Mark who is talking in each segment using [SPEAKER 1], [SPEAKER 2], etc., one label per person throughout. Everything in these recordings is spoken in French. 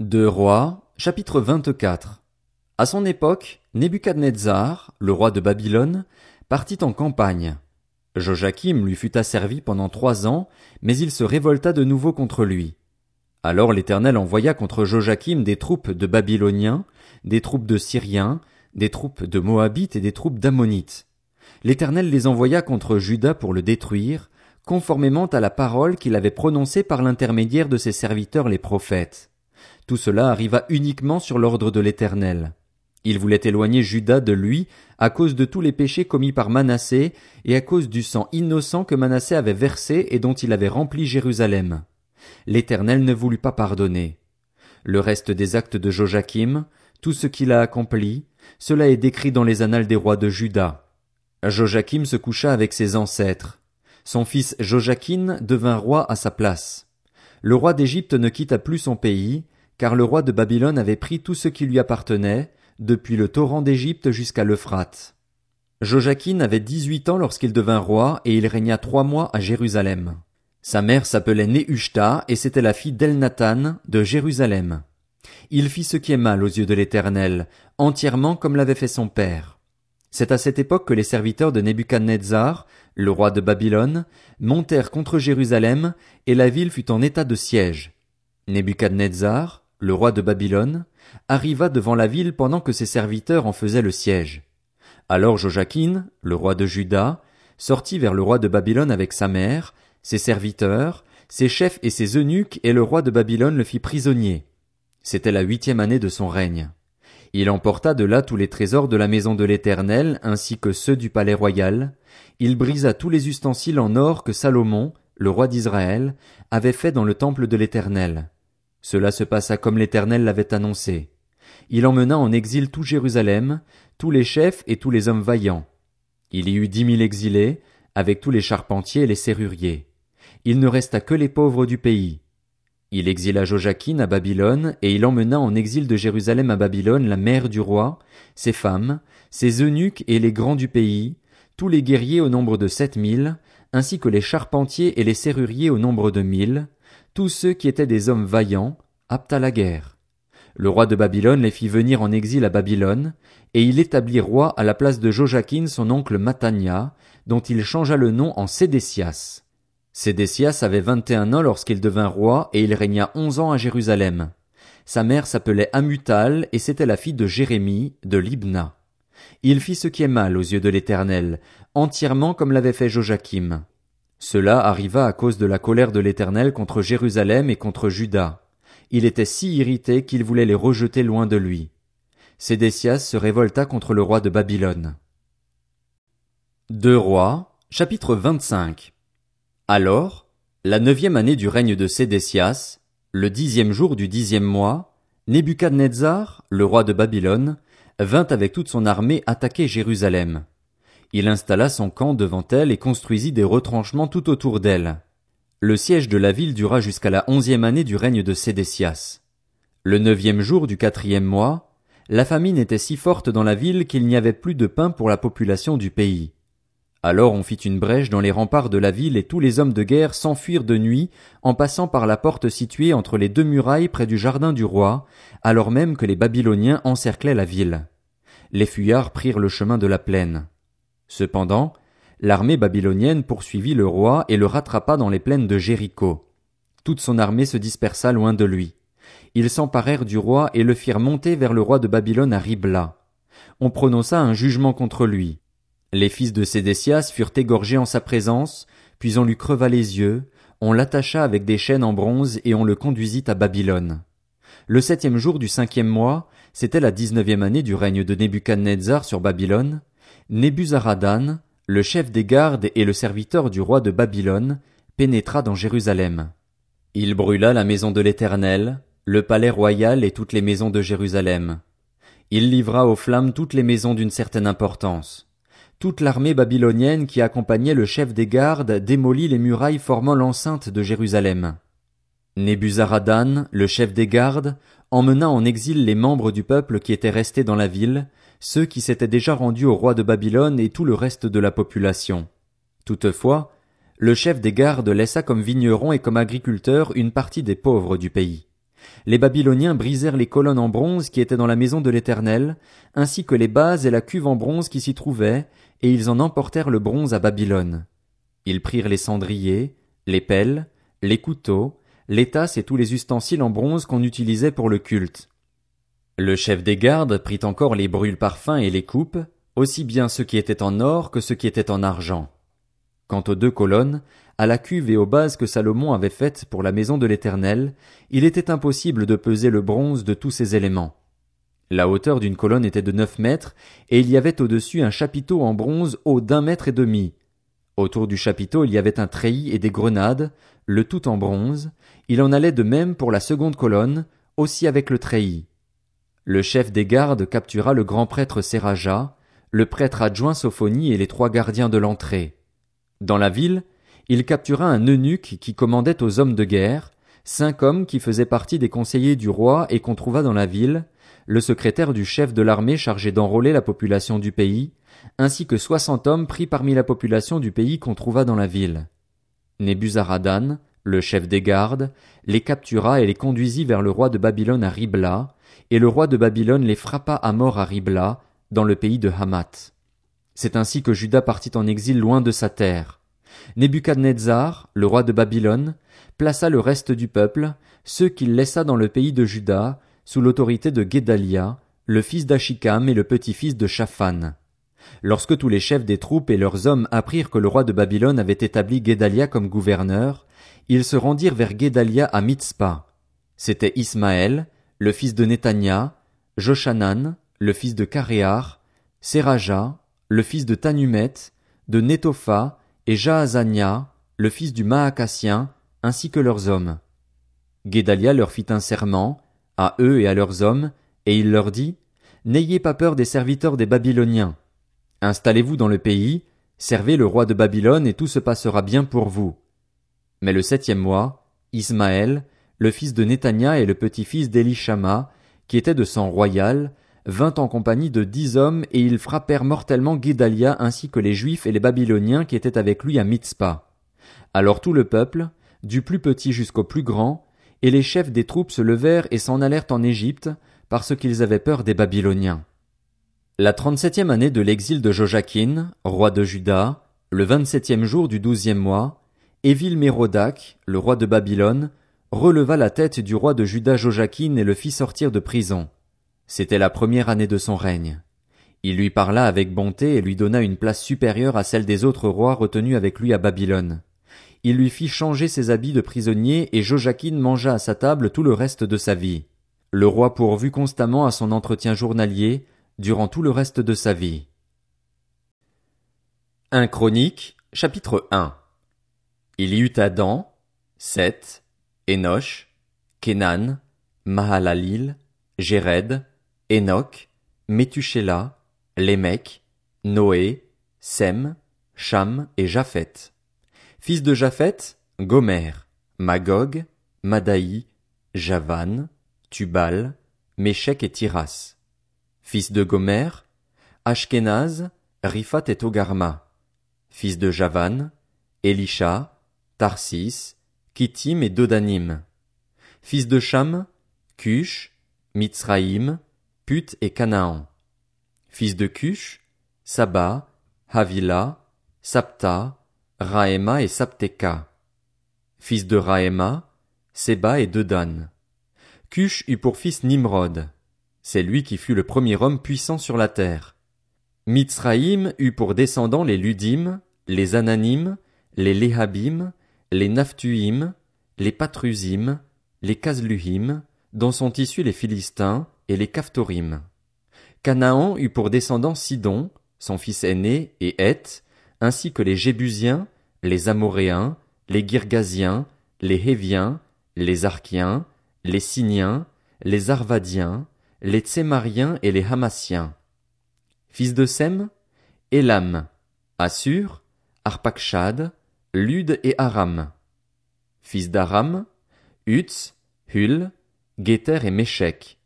[SPEAKER 1] Deux Rois, chapitre 24. À son époque, Nebuchadnezzar, le roi de Babylone, partit en campagne. Joachim lui fut asservi pendant trois ans, mais il se révolta de nouveau contre lui. Alors l'Éternel envoya contre Joachim des troupes de Babyloniens, des troupes de Syriens, des troupes de Moabites et des troupes d'Ammonites. L'Éternel les envoya contre Juda pour le détruire, conformément à la parole qu'il avait prononcée par l'intermédiaire de ses serviteurs les prophètes. Tout cela arriva uniquement sur l'ordre de l'Éternel. Il voulait éloigner Juda de lui à cause de tous les péchés commis par Manassé et à cause du sang innocent que Manassé avait versé et dont il avait rempli Jérusalem. L'Éternel ne voulut pas pardonner. Le reste des actes de Joachim, tout ce qu'il a accompli, cela est décrit dans les annales des rois de Juda. Joachim se coucha avec ses ancêtres. Son fils Joachim devint roi à sa place. Le roi d'Égypte ne quitta plus son pays, car le roi de Babylone avait pris tout ce qui lui appartenait, depuis le torrent d'Égypte jusqu'à l'Euphrate. Joachim avait dix-huit ans lorsqu'il devint roi, et il régna trois mois à Jérusalem. Sa mère s'appelait Nehushta, et c'était la fille d'Elnathan, de Jérusalem. Il fit ce qui est mal aux yeux de l'Éternel, entièrement comme l'avait fait son père. C'est à cette époque que les serviteurs de Nebuchadnezzar, le roi de Babylone, montèrent contre Jérusalem, et la ville fut en état de siège. Nebuchadnezzar, le roi de Babylone, arriva devant la ville pendant que ses serviteurs en faisaient le siège. Alors Joachim, le roi de Juda, sortit vers le roi de Babylone avec sa mère, ses serviteurs, ses chefs et ses eunuques, et le roi de Babylone le fit prisonnier. C'était la huitième année de son règne. Il emporta de là tous les trésors de la maison de l'Éternel, ainsi que ceux du palais royal. Il brisa tous les ustensiles en or que Salomon, le roi d'Israël, avait fait dans le temple de l'Éternel. Cela se passa comme l'Éternel l'avait annoncé. Il emmena en exil tout Jérusalem, tous les chefs et tous les hommes vaillants. Il y eut dix mille exilés, avec tous les charpentiers et les serruriers. Il ne resta que les pauvres du pays. Il exila Joachim à Babylone, et il emmena en exil de Jérusalem à Babylone la mère du roi, ses femmes, ses eunuques et les grands du pays, tous les guerriers au nombre de sept mille, ainsi que les charpentiers et les serruriers au nombre de mille, tous ceux qui étaient des hommes vaillants, aptes à la guerre. Le roi de Babylone les fit venir en exil à Babylone, et il établit roi à la place de Joachim son oncle Matania, dont il changea le nom en Sédécias. Sédécias avait vingt et un ans lorsqu'il devint roi, et il régna onze ans à Jérusalem. Sa mère s'appelait Amutal, et c'était la fille de Jérémie, de Libna. Il fit ce qui est mal aux yeux de l'Éternel, entièrement comme l'avait fait Joachim. Cela arriva à cause de la colère de l'Éternel contre Jérusalem et contre Juda. Il était si irrité qu'il voulait les rejeter loin de lui. Sédécias se révolta contre le roi de Babylone. Deux rois, chapitre 25. Alors, la neuvième année du règne de Sédécias, le dixième jour du dixième mois, Nebuchadnezzar, le roi de Babylone, vint avec toute son armée attaquer Jérusalem. Il installa son camp devant elle et construisit des retranchements tout autour d'elle. Le siège de la ville dura jusqu'à la onzième année du règne de Sédécias. Le neuvième jour du quatrième mois, la famine était si forte dans la ville qu'il n'y avait plus de pain pour la population du pays. Alors on fit une brèche dans les remparts de la ville et tous les hommes de guerre s'enfuirent de nuit en passant par la porte située entre les deux murailles près du jardin du roi, alors même que les Babyloniens encerclaient la ville. Les fuyards prirent le chemin de la plaine. Cependant, l'armée babylonienne poursuivit le roi et le rattrapa dans les plaines de Jéricho. Toute son armée se dispersa loin de lui. Ils s'emparèrent du roi et le firent monter vers le roi de Babylone à Ribla. On prononça un jugement contre lui. Les fils de Sédécias furent égorgés en sa présence, puis on lui creva les yeux, on l'attacha avec des chaînes en bronze et on le conduisit à Babylone. Le septième jour du cinquième mois, c'était la dix-neuvième année du règne de Nebuchadnezzar sur Babylone, Nebuzaradan, le chef des gardes et le serviteur du roi de Babylone, pénétra dans Jérusalem. Il brûla la maison de l'Éternel, le palais royal et toutes les maisons de Jérusalem. Il livra aux flammes toutes les maisons d'une certaine importance. Toute l'armée babylonienne qui accompagnait le chef des gardes démolit les murailles formant l'enceinte de Jérusalem. Nebuzaradan, le chef des gardes, emmena en exil les membres du peuple qui étaient restés dans la ville, ceux qui s'étaient déjà rendus au roi de Babylone et tout le reste de la population. Toutefois, le chef des gardes laissa comme vigneron et comme agriculteur une partie des pauvres du pays. Les Babyloniens brisèrent les colonnes en bronze qui étaient dans la maison de l'Éternel, ainsi que les bases et la cuve en bronze qui s'y trouvaient, et ils en emportèrent le bronze à Babylone. Ils prirent les cendriers, les pelles, les couteaux, les tasses et tous les ustensiles en bronze qu'on utilisait pour le culte. Le chef des gardes prit encore les brûle-parfums et les coupes, aussi bien ceux qui étaient en or que ceux qui étaient en argent. Quant aux deux colonnes, à la cuve et aux bases que Salomon avait faites pour la maison de l'Éternel, il était impossible de peser le bronze de tous ces éléments. La hauteur d'une colonne était de neuf mètres, et il y avait au-dessus un chapiteau en bronze haut d'un mètre et demi. Autour du chapiteau il y avait un treillis et des grenades, le tout en bronze, il en allait de même pour la seconde colonne, aussi avec le treillis. Le chef des gardes captura le grand prêtre Séraja, le prêtre adjoint Sophonie et les trois gardiens de l'entrée. Dans la ville, il captura un eunuque qui commandait aux hommes de guerre, cinq hommes qui faisaient partie des conseillers du roi et qu'on trouva dans la ville, le secrétaire du chef de l'armée chargé d'enrôler la population du pays, ainsi que soixante hommes pris parmi la population du pays qu'on trouva dans la ville. Nebuzaradan, le chef des gardes, les captura et les conduisit vers le roi de Babylone à Ribla, et le roi de Babylone les frappa à mort à Ribla, dans le pays de Hamath. C'est ainsi que Judas partit en exil loin de sa terre. Nebuchadnezzar, le roi de Babylone, plaça le reste du peuple, ceux qu'il laissa dans le pays de Juda, sous l'autorité de Guédalia, le fils d'Achikam et le petit-fils de Shaphan. Lorsque tous les chefs des troupes et leurs hommes apprirent que le roi de Babylone avait établi Guédalia comme gouverneur, ils se rendirent vers Guédalia à Mitzpah. C'était Ismaël, le fils de Netanya, Joshanan, le fils de Karéar, Seraja, le fils de Tanumet, de Netopha, et Jaazania, le fils du Maacasien, ainsi que leurs hommes. Guédalia leur fit un serment, à eux et à leurs hommes, et il leur dit, N'ayez pas peur des serviteurs des Babyloniens. Installez-vous dans le pays, servez le roi de Babylone et tout se passera bien pour vous. Mais le septième mois, Ismaël, le fils de Netanya et le petit-fils d'Elishama, qui était de sang royal, vint en compagnie de dix hommes, et ils frappèrent mortellement Guédalia ainsi que les Juifs et les Babyloniens qui étaient avec lui à Mitzpah. Alors tout le peuple, du plus petit jusqu'au plus grand, et les chefs des troupes se levèrent et s'en allèrent en Égypte, parce qu'ils avaient peur des Babyloniens. La trente-septième année de l'exil de Joachim, roi de Juda, le vingt-septième jour du douzième mois, Évil Mérodac, le roi de Babylone, releva la tête du roi de Juda Joachim et le fit sortir de prison. C'était la première année de son règne. Il lui parla avec bonté et lui donna une place supérieure à celle des autres rois retenus avec lui à Babylone. Il lui fit changer ses habits de prisonnier et Joachim mangea à sa table tout le reste de sa vie. Le roi pourvut constamment à son entretien journalier durant tout le reste de sa vie. 1 Chronique, chapitre 1 Il y eut Adam, Seth, Enoch, Kenan, Mahalalil, Jéred, Enoch, Métuchéla, Lémec, Noé, Sem, Cham et Japhet. Fils de Japhet, Gomer, Magog, Madaï, Javan, Tubal, Méchec et Tiras. Fils de Gomer, Ashkenaz, Riphat et Togarma. Fils de Javan, Elisha, Tarsis, Kittim et Dodanim. Fils de Cham, Cush, Mitzraïm, Et Canaan. Fils de Cush, Saba, Havila, Sapta, Raema et Sapteka. Fils de Raema, Seba et Dedan. Cush eut pour fils Nimrod. C'est lui qui fut le premier homme puissant sur la terre. Mitzraïm eut pour descendants les Ludim, les Ananim, les Lehabim, les Naphtuim, les Patrusim, les Kazluhim, dont sont issus les Philistins, et les Caphtorim. Canaan eut pour descendants Sidon, son fils aîné, et Heth, ainsi que les Jébusiens, les Amoréens, les Girgasiens, les Héviens, les Archiens, les Siniens, les Arvadiens, les Tsémariens et les Hamassiens. Fils de Sem, Elam, Assur, Arpakshad, Lud et Aram. Fils d'Aram, Utz, Hul, Géter et Méchec.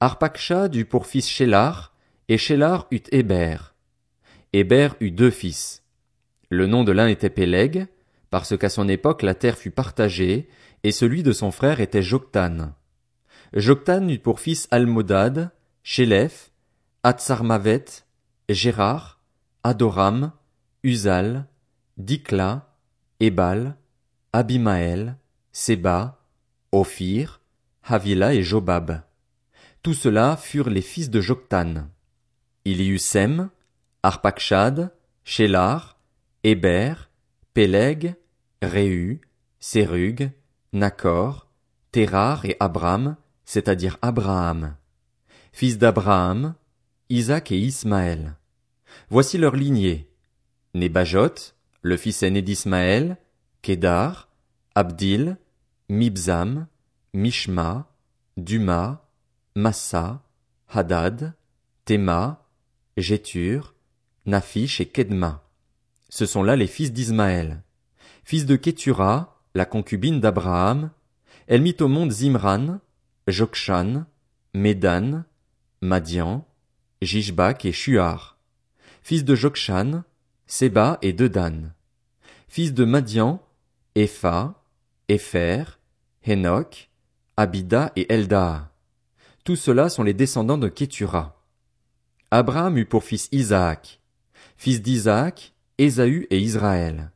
[SPEAKER 1] Arpakshad eut pour fils Shélar, et Shélar eut Héber. Héber eut deux fils. Le nom de l'un était Péleg, parce qu'à son époque la terre fut partagée, et celui de son frère était Joktan. Joktan eut pour fils Almodad, Shélef, Atsarmavet, Gérard, Adoram, Uzal, Dikla, Ebal, Abimaël, Seba, Ophir, Havila et Jobab. Tous ceux-là furent les fils de Joktan. Il y eut Sem, Arpakshad, Shélar, Héber, Péleg, Réhu, Sérug, Nakor, Térar et Abram, c'est-à-dire Abraham. Fils d'Abraham, Isaac et Ismaël. Voici leur lignée. Nebajot, le fils aîné d'Ismaël, Kédar, Abdil, Mibzam, Mishma, Duma, Massa, Hadad, Tema, Jétur, Naphish et Kedma. Ce sont là les fils d'Ismaël. Fils de Ketura, la concubine d'Abraham, elle mit au monde Zimran, Jokshan, Médan, Madian, Jishbak et Shuar. Fils de Jokshan, Seba et Dedan. Fils de Madian, Epha, Epher, Hénoch, Abida et Elda. Tous ceux-là sont les descendants de Ketura. Abraham eut pour fils Isaac. Fils d'Isaac, Ésaü et Israël.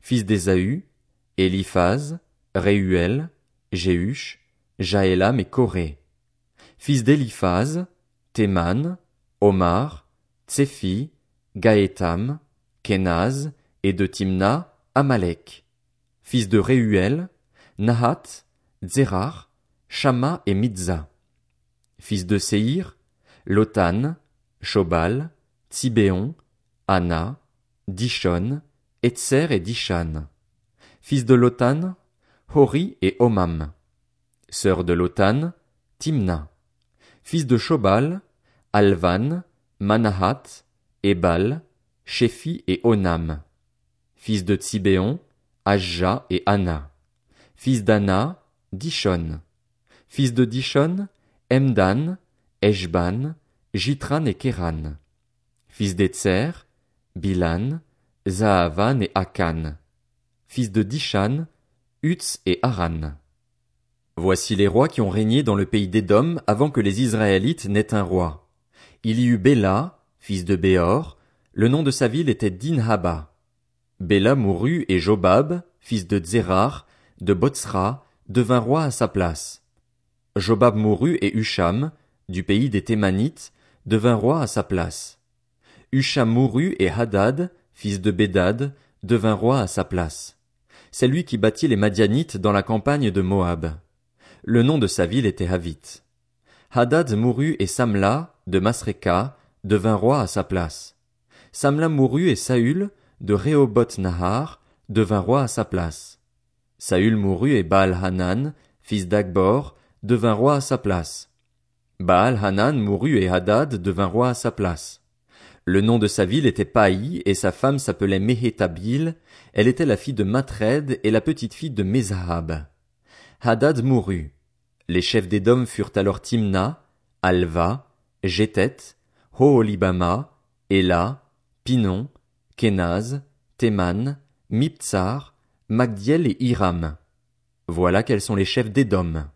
[SPEAKER 1] Fils d'Ésaü, Eliphaz, Réuel, Jéhush, Jaélam et Corée. Fils d'Eliphaz, Théman, Omar, Tséphi, Gaétam, Kenaz, et de Timna, Amalek. Fils de Réuel, Nahat, Zérar, Shama et Mitza. Fils de Séhir, Lotan, Shobal, Tibéon, Anna, Dishon, Etzer et Dishan. Fils de Lotan, Hori et Omam. Sœur de Lotan, Timna. Fils de Shobal, Alvan, Manahat, Ebal, Shephi et Onam. Fils de Tibéon, Ajja et Anna. Fils d'Anna, Dishon. Fils de Dishon, Emdan, Eshban, Jitran et Kéran. Fils d'Etzer, Bilan, Zahavan et Akan. Fils de Dishan, Utz et Aran. Voici les rois qui ont régné dans le pays d'Édom avant que les Israélites n'aient un roi. Il y eut Béla, fils de Béor, le nom de sa ville était Dinhaba. Béla mourut et Jobab, fils de Zérar, de Botsra, devint roi à sa place. Jobab mourut et Husham, du pays des Thémanites, devint roi à sa place. Husham mourut et Hadad, fils de Bédad, devint roi à sa place. C'est lui qui bâtit les Madianites dans la campagne de Moab. Le nom de sa ville était Havit. Hadad mourut et Samla, de Masreka, devint roi à sa place. Samla mourut et Saül, de Rehoboth Nahar, devint roi à sa place. Saül mourut et Baal Hanan, fils d'Agbor, devint roi à sa place. Baal Hanan mourut et Hadad devint roi à sa place. Le nom de sa ville était Paï, et sa femme s'appelait Mehétabil, elle était la fille de Matred et la petite fille de Mezahab. Hadad mourut. Les chefs d'Édom furent alors Timna, Alva, Jétet, Hoholibama, Ela, Pinon, Kenaz, Théman, Miptsar, Magdiel et Hiram. Voilà quels sont les chefs d'Édom.